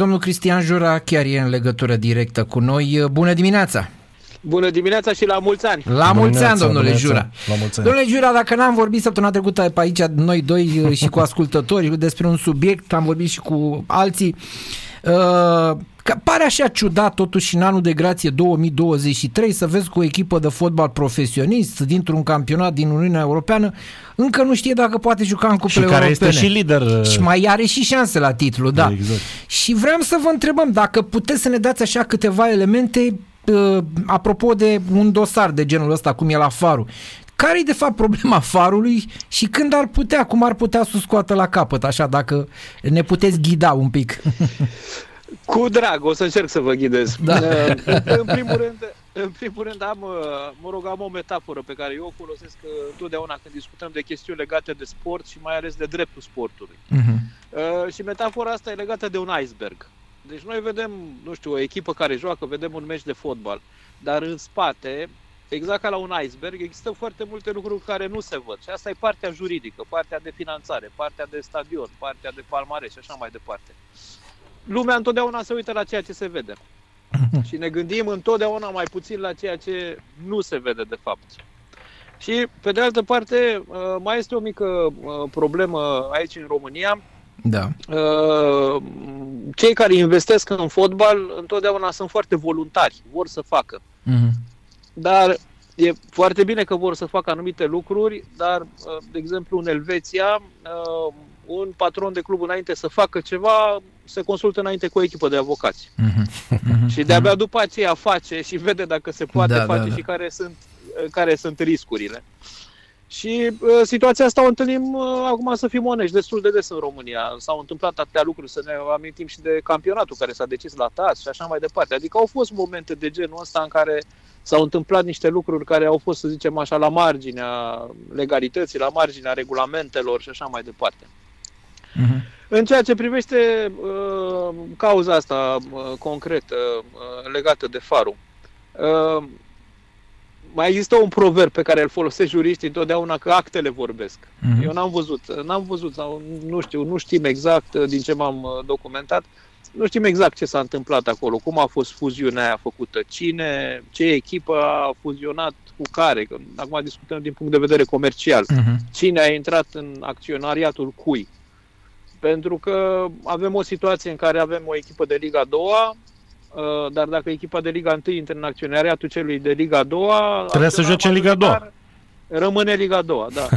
Domnul Cristian Jura chiar e în legătură directă cu noi. Bună dimineața! Bună dimineața și la mulți ani! La mulți ani, domnule Jura! La mulți ani. Domnule Jura, dacă n-am vorbit săptămâna trecută pe aici, noi doi uh, și cu ascultători, despre un subiect, am vorbit și cu alții, uh, Că pare așa ciudat totuși în anul de grație 2023 să vezi cu o echipă de fotbal profesionist dintr-un campionat din Uniunea Europeană încă nu știe dacă poate juca în cupele și care europene. este și lider. Și mai are și șanse la titlu, da. Exact. Și vreau să vă întrebăm dacă puteți să ne dați așa câteva elemente uh, apropo de un dosar de genul ăsta, cum e la Farul. Care e de fapt problema Farului și când ar putea, cum ar putea să o scoată la capăt, așa, dacă ne puteți ghida un pic? Cu drag, o să încerc să vă ghidez. Da. În primul rând, în primul rând am, mă rog, am o metaforă pe care eu o folosesc uh, întotdeauna când discutăm de chestiuni legate de sport și mai ales de dreptul sportului. Uh-huh. Uh, și metafora asta e legată de un iceberg. Deci noi vedem, nu știu, o echipă care joacă, vedem un meci de fotbal, dar în spate, exact ca la un iceberg, există foarte multe lucruri care nu se văd. Și asta e partea juridică, partea de finanțare, partea de stadion, partea de palmares și așa mai departe lumea întotdeauna se uită la ceea ce se vede. Și ne gândim întotdeauna mai puțin la ceea ce nu se vede de fapt. Și, pe de altă parte, uh, mai este o mică uh, problemă aici în România. Da. Uh, cei care investesc în fotbal întotdeauna sunt foarte voluntari, vor să facă. Uh-huh. Dar e foarte bine că vor să facă anumite lucruri, dar, de exemplu, în Elveția, un patron de club înainte să facă ceva, se consultă înainte cu o echipă de avocați. Uh-huh. Și de-abia după aceea face și vede dacă se poate Da, face da, da. și care sunt, care sunt riscurile. Și uh, situația asta o întâlnim uh, acum să fim onești destul de des în România. S-au întâmplat atâtea lucruri, să ne amintim și de campionatul care s-a decis la TAS și așa mai departe. Adică au fost momente de genul ăsta în care s-au întâmplat niște lucruri care au fost, să zicem așa, la marginea legalității, la marginea regulamentelor și așa mai departe. Uh-huh. În ceea ce privește uh, cauza asta uh, concretă uh, legată de farul, uh, mai există un proverb pe care îl folosesc juriștii întotdeauna că actele vorbesc. Mhm. Eu n-am văzut, n-am văzut sau nu știu, nu știm exact uh, din ce m-am uh, documentat, nu știm exact ce s-a întâmplat acolo, cum a fost fuziunea aia făcută, cine, ce echipă a fuzionat cu care, că acum discutăm din punct de vedere comercial, Uh-huh. cine a intrat în acționariatul cui. Pentru că avem o situație în care avem o echipă de Liga 2, uh, dar dacă echipa de Liga 1 intră în acționariatul celui de Liga 2, Trebuie să joace în Liga 2. Rămâne Liga 2, da.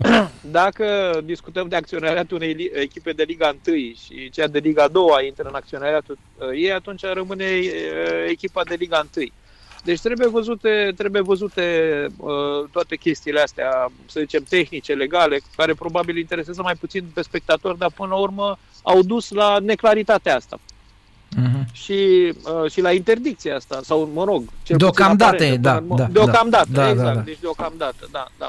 Dacă discutăm de acționariatul unei li- echipe de Liga 1 și cea de Liga 2 intră în acționariatul uh, ei, atunci rămâne uh, echipa de Liga 1. Deci trebuie văzute, trebuie văzute uh, toate chestiile astea, să zicem, tehnice, legale, care probabil interesează mai puțin pe spectator, dar până la urmă au dus la neclaritatea asta Uh-huh. și, uh, și la interdicția asta, sau mă rog, cel Deocamdată puțin e, aparentă, da, până în mo- da, Deocamdată, da, da, exact, da, da. deci deocamdată, da, da.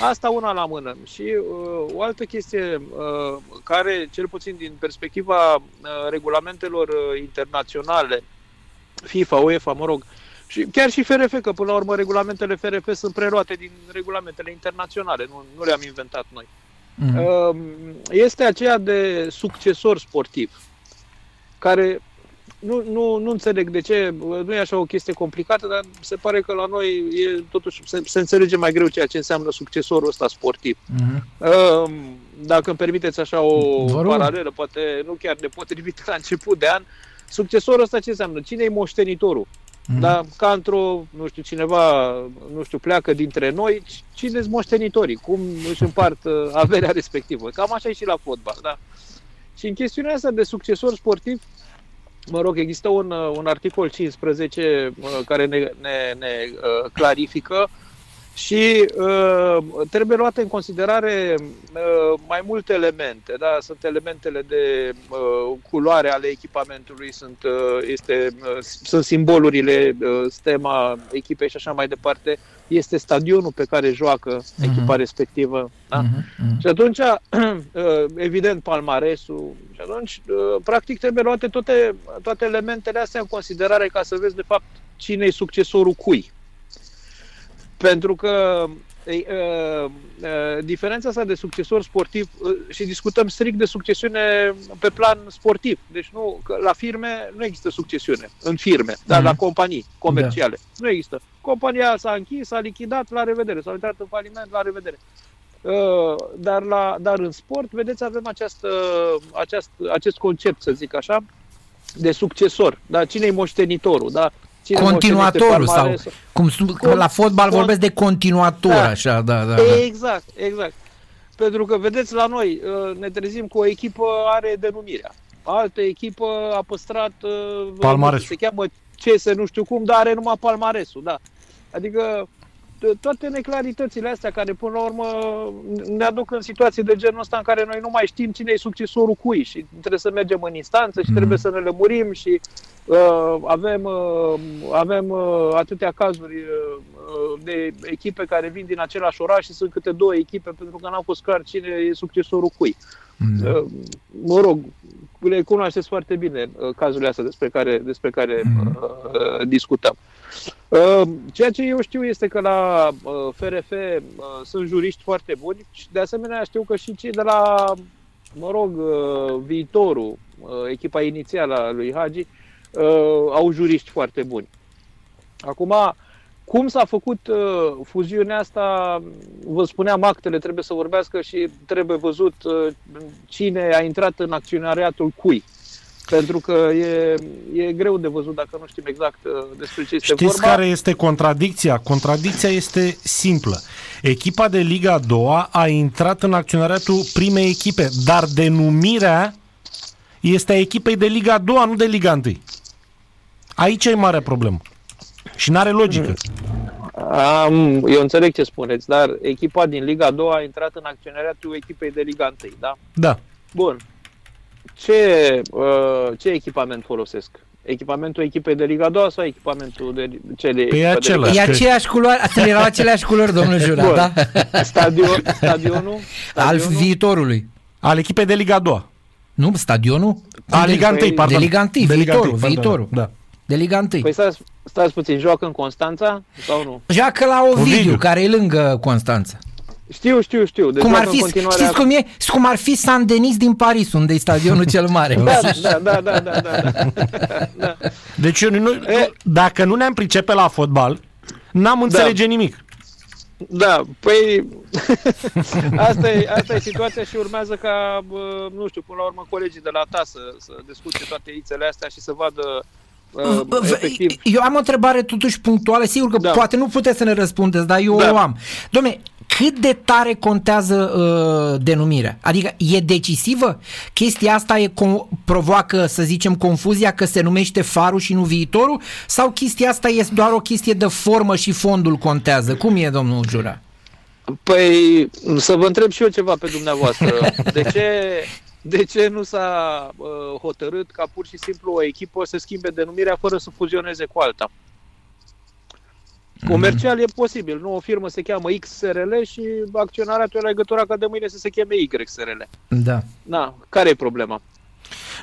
Asta una la mână. Și uh, o altă chestie uh, care, cel puțin din perspectiva uh, regulamentelor uh, internaționale, FIFA, UEFA, mă rog, și chiar și FRF, că până la urmă regulamentele FRF sunt preluate din regulamentele internaționale, nu, nu le-am inventat noi. Uh-huh. Uh, este aceea de succesor sportiv, care nu, nu, nu înțeleg de ce, nu e așa o chestie complicată, dar se pare că la noi e totuși se, se înțelege mai greu ceea ce înseamnă succesorul ăsta sportiv. Uh-huh. Uh, Dacă îmi permiteți așa o Vă rog. paralelă, poate nu chiar nepotrivit la început de an, succesorul ăsta ce înseamnă? Cine e moștenitorul? Mhm. Da, ca într-o, nu știu, cineva, nu știu, pleacă dintre noi, cine sunt moștenitorii? Cum își împart uh, averea respectivă? Cam așa e și la fotbal, da. Și în chestiunea asta de succesor sportiv, mă rog, există un, uh, un articol 15 uh, care ne, ne, ne uh, clarifică și uh, trebuie luate în considerare uh, mai multe elemente. Da? Sunt elementele de uh, culoare ale echipamentului, sunt, uh, este, uh, sunt simbolurile, uh, stema echipei și așa mai departe. Este stadionul pe care joacă Mhm. echipa respectivă. Da? Uh-huh. Și atunci, uh, evident, palmaresul. Și atunci, uh, practic, trebuie luate toate, toate elementele astea în considerare ca să vezi, de fapt, cine e succesorul cui. Pentru că Ei, uh, uh, diferența asta de succesor sportiv uh, și discutăm strict de succesiune pe plan sportiv. Deci nu, că la firme nu există succesiune, în firme, dar Mhm. la companii comerciale. Nu există. Compania s-a închis, s-a lichidat, la revedere, s-a intrat în faliment, la revedere. Uh, dar, la, dar în sport, vedeți, avem această, aceast, acest concept, să zic așa, de succesor. Da? Cine e moștenitorul? Da? Cine Continuatorul moștenește sau palmaresul? cum sunt, Con- la fotbal con- vorbesc de continuator, Da. așa, da, da, da. Exact, exact. Pentru că, vedeți, la noi uh, ne trezim cu o echipă are denumirea. Altă echipă a păstrat uh, Palmaresul. se cheamă CS nu știu cum, dar are numai palmaresul, da. Adică to- toate neclaritățile astea care până la urmă ne aduc în situații de genul ăsta în care noi nu mai știm cine e succesorul cui și trebuie să mergem în instanță și Mhm. trebuie să ne lămurim și uh, avem, uh, avem uh, atâtea cazuri uh, uh, de echipe care vin din același oraș și sunt câte două echipe pentru că n-a fost clar cine e succesorul cui. Da. Uh, mă rog, le cunoașteți foarte bine uh, cazurile astea despre care, despre care Mhm. uh, discutăm. Uh, ceea ce eu știu este că la uh, FRF uh, sunt juriști foarte buni și de asemenea știu că și cei de la, mă rog, uh, viitorul, uh, echipa inițială a lui Hagi, uh, au juriști foarte buni. Acum, cum s-a făcut uh, fuziunea asta, vă spuneam, actele trebuie să vorbească și trebuie văzut uh, cine a intrat în acționariatul cui. Pentru că e, e greu de văzut dacă nu știm exact uh, despre ce este Știți vorba. care este contradicția? Contradicția este simplă. Echipa de Liga a doua a intrat în acționariatul primei echipe, dar denumirea este a echipei de Liga a doua, nu de Liga 1. Aici e marea problemă. Și n-are logică. Am, eu înțeleg ce spuneți, dar echipa din Liga 2 a intrat în acționariatul echipei de Liga 1, da? Da. Bun. Ce, uh, ce echipament folosesc? Echipamentul echipei de Liga 2 sau echipamentul de cele Păi e echipe de același. E că- aceeași culoare, astea erau aceleași culori, domnul Jura, Bun. da? Liga? Stadion, stadionul? Al stadionul? viitorului. Al echipei de Liga a doua. Nu, stadionul? A Liga 1, păi, pardon. de Liga 1, De Liga viitorul, 1, pardon, viitorul. Da. De Liga 1. Păi stați, stați puțin, joacă în Constanța sau nu? Joacă la Ovidiu, Ovidiu. care e lângă Constanța. Știu, știu, știu. Deci cum ar joacă în fi, continuare știți cum e? Cum ar fi San Denis din Paris, unde e stadionul cel mare. Da, da, da, da, da, da, da. da. Deci eu, nu, E- dacă nu ne-am pricepe la fotbal, n-am înțelege nimic. Da, păi asta e, asta e situația și urmează ca, bă, nu știu, până la urmă colegii de la ta să, să discute toate ițele astea și să vadă uh, efectiv. Eu am o întrebare totuși punctuală, sigur că Da. poate nu puteți să ne răspundeți, dar eu Da. o am. Domne, cât de tare contează uh, denumirea? Adică e decisivă? Chestia asta e com- provoacă, să zicem, confuzia că se numește farul și nu viitorul? Sau chestia asta e doar o chestie de formă și fondul contează? Cum e, domnul Jura? Păi să vă întreb și eu ceva pe dumneavoastră. De ce, de ce nu s-a uh, hotărât ca pur și simplu o echipă să schimbe denumirea fără să fuzioneze cu alta? Comercial e posibil, nu? O firmă se cheamă XSRL și acționariatul are legătura ca de mâine să se cheme YSRL. Da. Na, care e problema?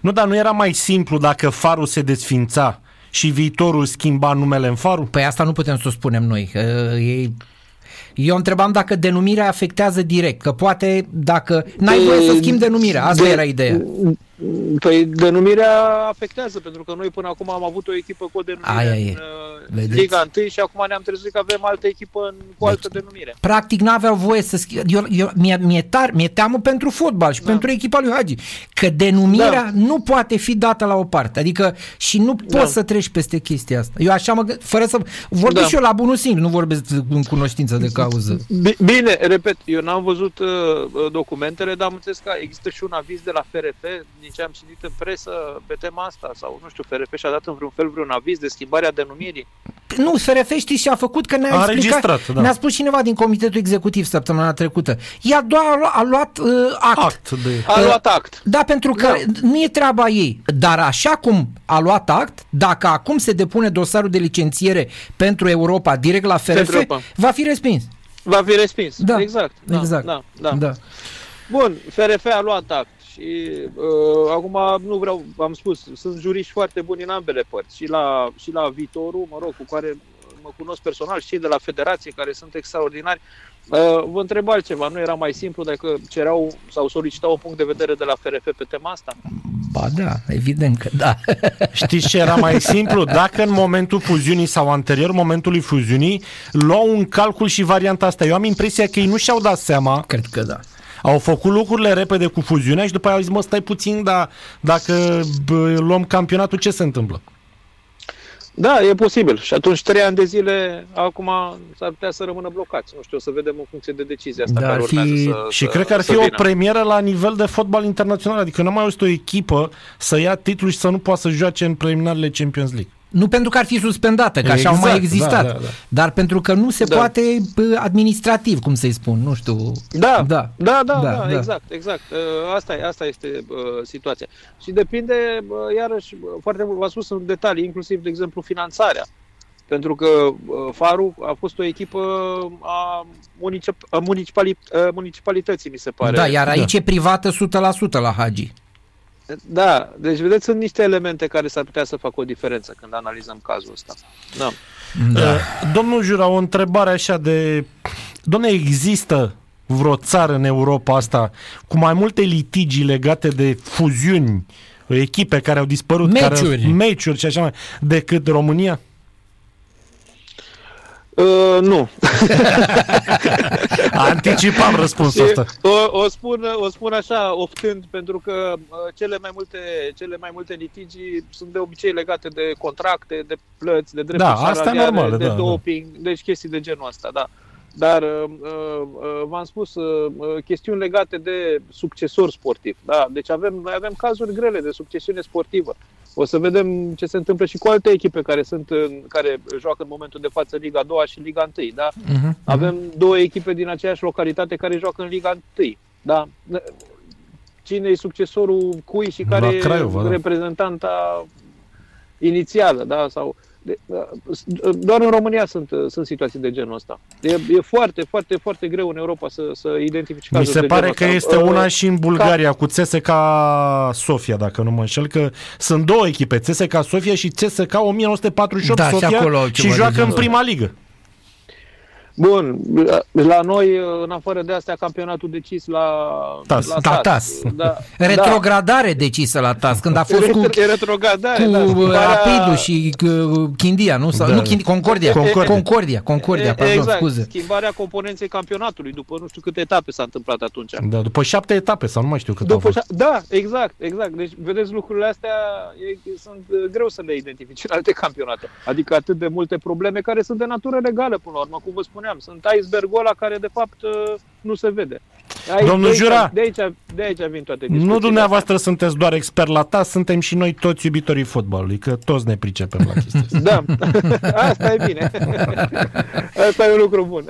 Nu, dar nu era mai simplu dacă farul se desfința și viitorul schimba numele în farul? Păi asta nu putem să o spunem noi. că E... Eu întrebam dacă denumirea afectează direct, că poate dacă n-ai voie să schimbi denumirea, asta De- era ideea. Păi denumirea afectează, pentru că noi până acum am avut o echipă cu o denumire Aia e. în uh, Vedeți? Liga 1 și acum ne-am trezit că avem altă echipă în, cu altă denumire. Practic n-aveau voie să schimbe. Eu, eu, mi-e, mi-e, tar, mi-e teamă pentru fotbal și da. pentru echipa lui Hagi, că denumirea da. nu poate fi dată la o parte. Adică și nu poți Da. să treci peste chestia asta. Eu așa mă gând- fără să vorbesc Da. și eu la bunul simț, nu vorbesc în cunoștință de cauză. Bi- Bine, repet, eu n-am văzut uh, uh, documentele, dar am înțeles că există și un aviz de la FRF, din ce am citit în presă pe tema asta, sau nu știu, FRF și-a dat în vreun fel vreun aviz de schimbarea denumirii. Nu, FRF știți ce a făcut? Că ne-a A explicat, înregistrat, da. ne-a spus cineva din comitetul executiv săptămâna trecută. Ea doar a luat, a luat uh, act. Act de... A luat act. Da, pentru că Da. nu e treaba ei. Dar așa cum a luat act, dacă acum se depune dosarul de licențiere pentru Europa direct la FRF, Pentru Europa. va fi respins. Va fi respins. Da, Exact. Da, exact. Da, da. da. Bun, FRF a luat act și uh, acum nu vreau, am spus, sunt juriști foarte buni în ambele părți, și la, și la viitorul, mă rog, cu care mă cunosc personal, și cei de la federație care sunt extraordinari. Uh, vă întreb altceva, nu era mai simplu dacă cereau sau solicitau un punct de vedere de la FRF pe tema asta? Ba da, evident că da. Știți ce era mai simplu? Dacă în momentul fuziunii sau anterior momentului fuziunii luau un calcul și varianta asta. Eu am impresia că ei nu și-au dat seama Cred că da. Au făcut lucrurile repede cu fuziunea și după aia au zis, mă, stai puțin, dar dacă bă, luăm campionatul, ce se întâmplă? Da, e posibil. Și atunci trei ani de zile, acum s-ar putea să rămână blocați. Nu știu, o să vedem în funcție de decizia asta Da, care ar fi- urmează să, Și să, cred că ar să fi o vină. premieră la nivel de fotbal internațional. Adică nu mai auzit o echipă să ia titlul și să nu poată să joace în preliminarele Champions League. Nu pentru că ar fi suspendată, că așa au Exact, mai existat, da, da, da. dar pentru că nu se Da. poate bă, administrativ, cum să-i spun, nu știu. Da, Da. da, da, da, Da, da, da. exact, exact. Uh, Asta, e- asta este uh, situația. Și depinde, uh, iarăși, uh, foarte mult, v-am spus în detalii, inclusiv, de exemplu, finanțarea. Pentru că uh, Faru a fost o echipă a, municip, a municipali, uh, municipalității, mi se pare. Da, iar aici e privată 100% la Hagi. Da, deci vedeți, sunt niște elemente care s-ar putea să facă o diferență când analizăm cazul ăsta. Da. Da. Uh, Domnul Jura, o întrebare așa de... Domne, există vreo țară în Europa asta cu mai multe litigii legate de fuziuni, echipe care au dispărut, Meciuri. care, meciuri și așa mai, decât România? Uh, nu. Anticipam răspunsul Și ăsta. o, o, spun, o spun așa, oftând, pentru că uh, cele mai multe, cele mai multe litigii sunt de obicei legate de contracte, de plăți, de drepturi Da, asta e salariale, normal, de da, da. doping, deci chestii de genul ăsta, da. Dar uh, uh, uh, v-am spus, uh, uh, chestiuni legate de succesor sportiv. Da? Deci avem, noi avem cazuri grele de succesiune sportivă. O să vedem ce se întâmplă și cu alte echipe care sunt în, care joacă în momentul de față Liga 2 și Liga 1. Da? Mhm. Avem două echipe din aceeași localitate care joacă în Liga 1. Da? Cine e succesorul cui și care La e Craiova, da. reprezentanta inițială, da? Sau de, doar în România sunt, sunt situații de genul ăsta. E, e foarte, foarte, foarte greu în Europa să, să identifici Mi cazuri se de pare genul că ăsta. este Uh, una și în Bulgaria cu CSK Sofia, dacă nu mă înșel, că sunt două echipe, CSK Sofia și CSK 1948 Da, și Sofia acolo au și ceva de joacă în genul prima ligă. Bun, la noi, în afară de astea, campionatul decis la TAS. La Da, TAS. Da, Retrogradare decisă la TAS, când a fost cu, E retrogradare, cu da. uh, Schimbarea- Rapidul și uh, Chindia, nu? Sau, Da. nu Chindi, Concordia. Concordia. Concordia, Concordia, E- pardon, exact, scuze. schimbarea componenței campionatului după nu știu câte etape s-a întâmplat atunci. Da, după șapte etape sau nu mai știu cât au După fost. șa- da, exact, exact. Deci, vedeți, lucrurile astea e, sunt uh, greu să le identifici în alte campionate. Adică atât de multe probleme care sunt de natură legală, până la urmă, cum vă spuneam. Sunt icebergul ăla care, de fapt, uh, nu se vede. Aici, Domnul de aici, Jura! De aici, de aici vin toate discuțiile. Nu dumneavoastră sunteți doar expert la TAS, suntem și noi toți iubitorii fotbalului, că toți ne pricepem la chestia asta. Da, asta e bine. asta e un lucru bun.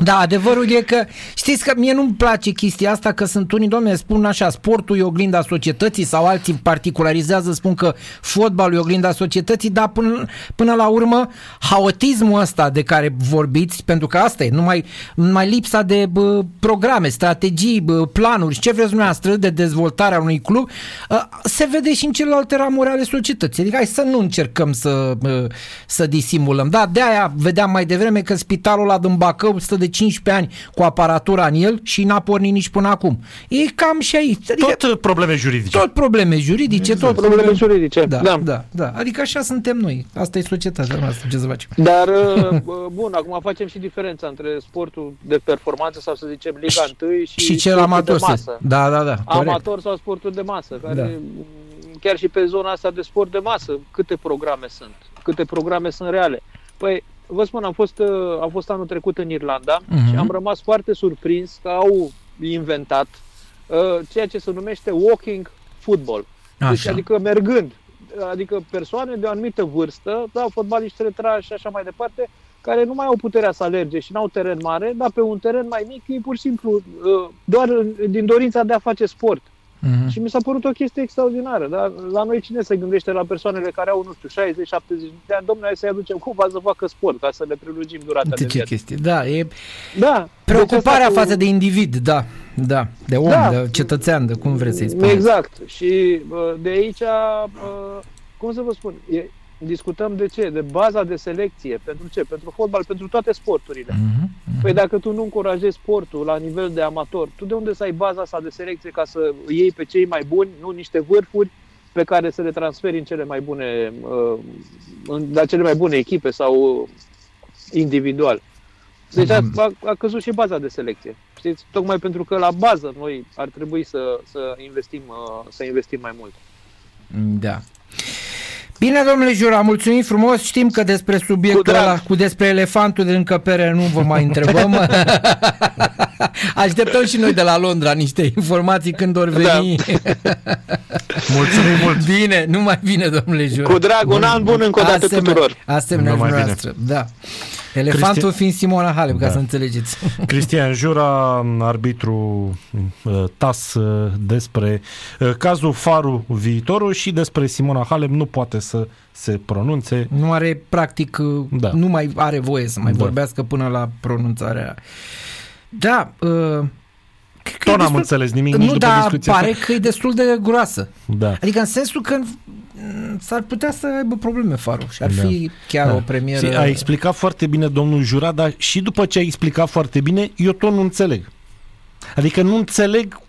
Da, adevărul e că, știți că mie nu-mi place chestia asta, că sunt unii, domne, spun așa, sportul e oglinda societății sau alții particularizează, spun că fotbalul e oglinda societății, dar până, până la urmă, haotismul ăsta de care vorbiți, pentru că asta e, numai, numai lipsa de bă, programe, strategii, bă, planuri și ce vreți dumneavoastră de dezvoltare a unui club, ă, se vede și în celelalte ramuri ale societății. Adică hai să nu încercăm să, bă, să disimulăm. Da, de aia vedeam mai devreme că spitalul ăla din Bacău stă de 15 ani cu aparatura în el și n-a pornit nici până acum. E cam și aici. Adică Tot uh, probleme juridice. tot probleme juridice, tot Probleme juridice. Da, da. da, da, da. Adică așa suntem noi. Asta e societatea noastră, ce să facem. Dar, uh, bun, acum facem și diferența între sportul de performanță sau să zicem Liga 1 și, Și cel sportul amator. de să- masă. Da, da, da. Corect. Amator sau sportul de masă, care Da. m, chiar și pe zona asta de sport de masă, câte programe sunt, câte programe sunt reale. Păi, vă spun, am fost, uh, am fost anul trecut în Irlanda Mhm. și am rămas foarte surprins că au inventat uh, ceea ce se numește walking football. Deci, Așa. adică mergând, adică persoane de o anumită vârstă, da, fotbaliști retrași și așa mai departe, care nu mai au puterea să alerge și n-au teren mare, dar pe un teren mai mic, ei pur și simplu, uh, doar din dorința de a face sport. Mhm. Și mi s-a părut o chestie extraordinară. Da? La noi cine se gândește la persoanele care au, nu știu, 60-70 de ani, domnule, hai să-i aducem cumva să facă sport, ca să le prelungim durata de De ce viață. chestie? Da, e Da. preocuparea deci asta față de individ, da, da, de om, Da. de cetățean, de cum vreți să-i spuneți. Exact. Și bă, de aici, bă, cum să vă spun, e, discutăm de ce? De baza de selecție. Pentru ce? Pentru fotbal, pentru toate sporturile. Mhm. Păi dacă tu nu încurajezi sportul la nivel de amator, tu de unde să ai baza asta de selecție ca să iei pe cei mai buni, nu niște vârfuri pe care să le transferi în cele mai bune, uh, în, la cele mai bune echipe sau uh, individual. Deci a, a, a căzut și baza de selecție. Știți? Tocmai pentru că la bază noi ar trebui să, să, investim, uh, să investim mai mult. Da. Bine, domnule Jura, mulțumim frumos. Știm că despre subiectul Cu drag. ăla, cu despre elefantul de încăpere nu vă mai întrebăm. Așteptăm și noi de la Londra niște informații când ori veni. Mulțumim mult! Bine, nu mai bine, domnule Jura. Cu drag, un an bun încă o dată Asemenea- tuturor. Asemenea, Numai bine. noastră, da. Elefantul Cristian- fiind Simona Halep, ca Da. să înțelegeți. Cristian Jura, arbitru uh, TAS uh, despre uh, cazul Faru viitorul și despre Simona Halep nu poate să se pronunțe. Nu are, practic, Da. nu mai are voie să mai Da. vorbească până la pronunțarea. Da, uh, cred că e Tot n-am destul- înțeles nimic nici Nu, după dar discuția pare asta. că e destul de groasă. Da. Adică în sensul că mm, s-ar putea să aibă probleme Faru și ar Da. fi chiar Da. o premieră. Și a explicat foarte bine domnul Jura, dar și după ce a explicat foarte bine, eu tot nu înțeleg. Adică nu înțeleg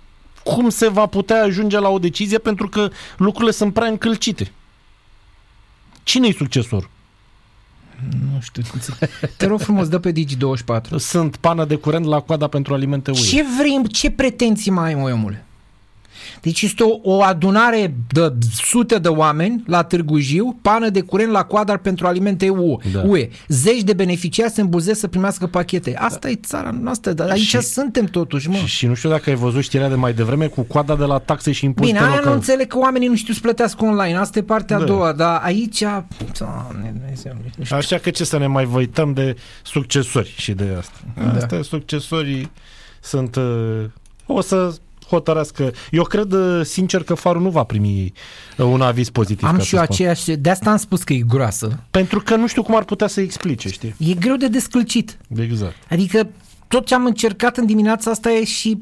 cum se va putea ajunge la o decizie pentru că lucrurile sunt prea încălcite. Cine-i succesor? Nu știu. Te rog frumos, dă pe Digi24. Sunt pană de curent la coada pentru alimente UE. Ce vrei, ce pretenții mai ai, mă, omule? Deci este o, o adunare de sute de oameni la Târgu Jiu, pană de curent la coadar pentru alimente UE. Da. UE. Zeci de beneficiari se îmbulzesc să primească pachete. Asta e țara noastră, dar aici Și- suntem totuși, mă. Și, și nu știu dacă ai văzut știrea de mai devreme cu coada de la taxe și impozite Bine, aia nu locale. înțeleg că oamenii nu știu să plătească online. Asta e partea a Da. doua, dar aici... Doamne, Dumnezeu, nu știu. Așa că ce să ne mai văităm de succesori și de asta. Da. Asta succesorii sunt... uh, O să hotărască. Eu cred uh, sincer că Farul nu va primi uh, un aviz pozitiv. Am ca și să eu spun. aceeași... De asta am spus că e groasă. Pentru că nu știu cum ar putea să explice, știi? E greu de descălcit. Exact. Adică tot ce am încercat în dimineața asta e și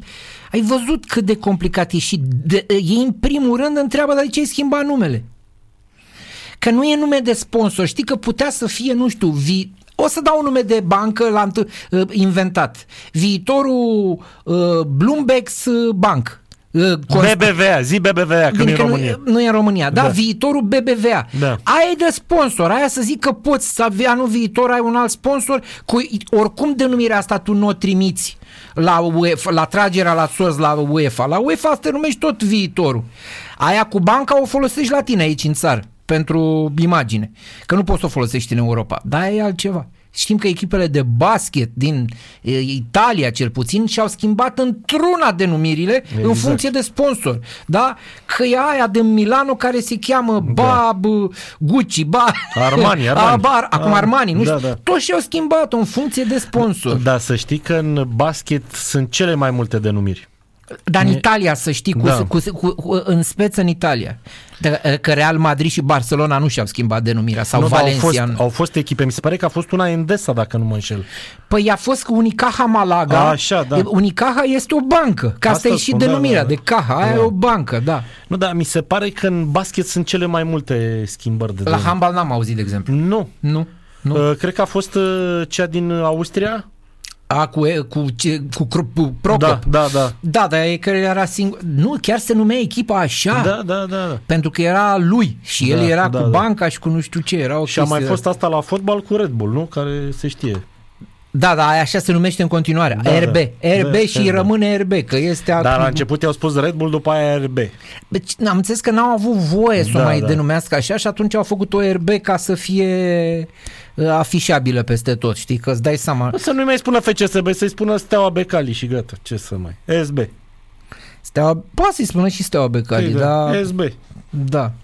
ai văzut cât de complicat e și de, ei în primul rând întreabă dar de ce ai schimbat numele? Că nu e nume de sponsor, știi că putea să fie, nu știu, vi... o să dau un nume de bancă la înt- uh, inventat. Viitorul uh, Bloomberg's uh, Bank. Uh, const- BBVA, zi BBVA, că nu e Bine în că România. Nu, nu e în România, da, Da. viitorul BBVA. Da. Aia e de sponsor, aia să zic că poți să avea anul viitor ai un alt sponsor, cu, oricum denumirea asta tu nu o trimiți la, UEFA, la tragerea la sos la UEFA. La UEFA te numești tot viitorul. Aia cu banca o folosești la tine aici în țară, pentru imagine. Că nu poți să o folosești în Europa. Dar aia e altceva. Știm că echipele de basket din e, Italia, cel puțin, și-au schimbat într-una denumirile exact. în funcție de sponsor. Da? Că e aia de Milano care se cheamă ba b- Gucci, ba Armani, Armani. A, ba, acum Ah, Armani, nu da, știu. da. Toți și-au schimbat în funcție de sponsor. Da, să știi că în basket sunt cele mai multe denumiri. Dar în Italia, să știi, cu, Da. cu, cu, cu, în speță în Italia. De, că Real Madrid și Barcelona nu și-au schimbat denumirea, sau Nu, dar au fost, Valencia. au fost echipe, mi se pare că a fost una Endesa, dacă nu mă înșel. Păi a fost cu Unicaja Malaga. Așa, da. Unicaja este o bancă, că asta, Asta e și spun, da, denumirea da, da. de Caja, aia Da. e o bancă, da. Nu, dar mi se pare că în basket sunt cele mai multe schimbări de La denumiri. handbal n-am auzit, de exemplu. Nu. Nu? Nu? Uh, cred că a fost uh, cea din Austria. A, cu, e- cu, ce, cu, Cru- cu Procop. Da, da, da. Da, dar e că era singur. Nu, chiar se numea echipa așa. Da, da, da. da. Pentru că era lui și el Da, era da, cu da. banca și cu nu știu ce. Era o Și a mai chestie. fost asta la fotbal cu Red Bull, nu? Care se știe. Da, da, aia așa se numește în continuare. Da, RB. da. RB Da, și RB. rămâne RB, că este Dar la acum- început i-au spus Red Bull, după aia RB. Deci, am înțeles că n-au avut voie să o Da, mai da. denumească așa și atunci au făcut o RB ca să fie uh, afișabilă peste tot, știi? Că îți dai seama. O să nu-i mai spună FCSB, să-i spună Steaua Becali și gata. Ce să mai... SB. Steaua, poate să-i spună și Steaua Becali, Păi da. SB. Da.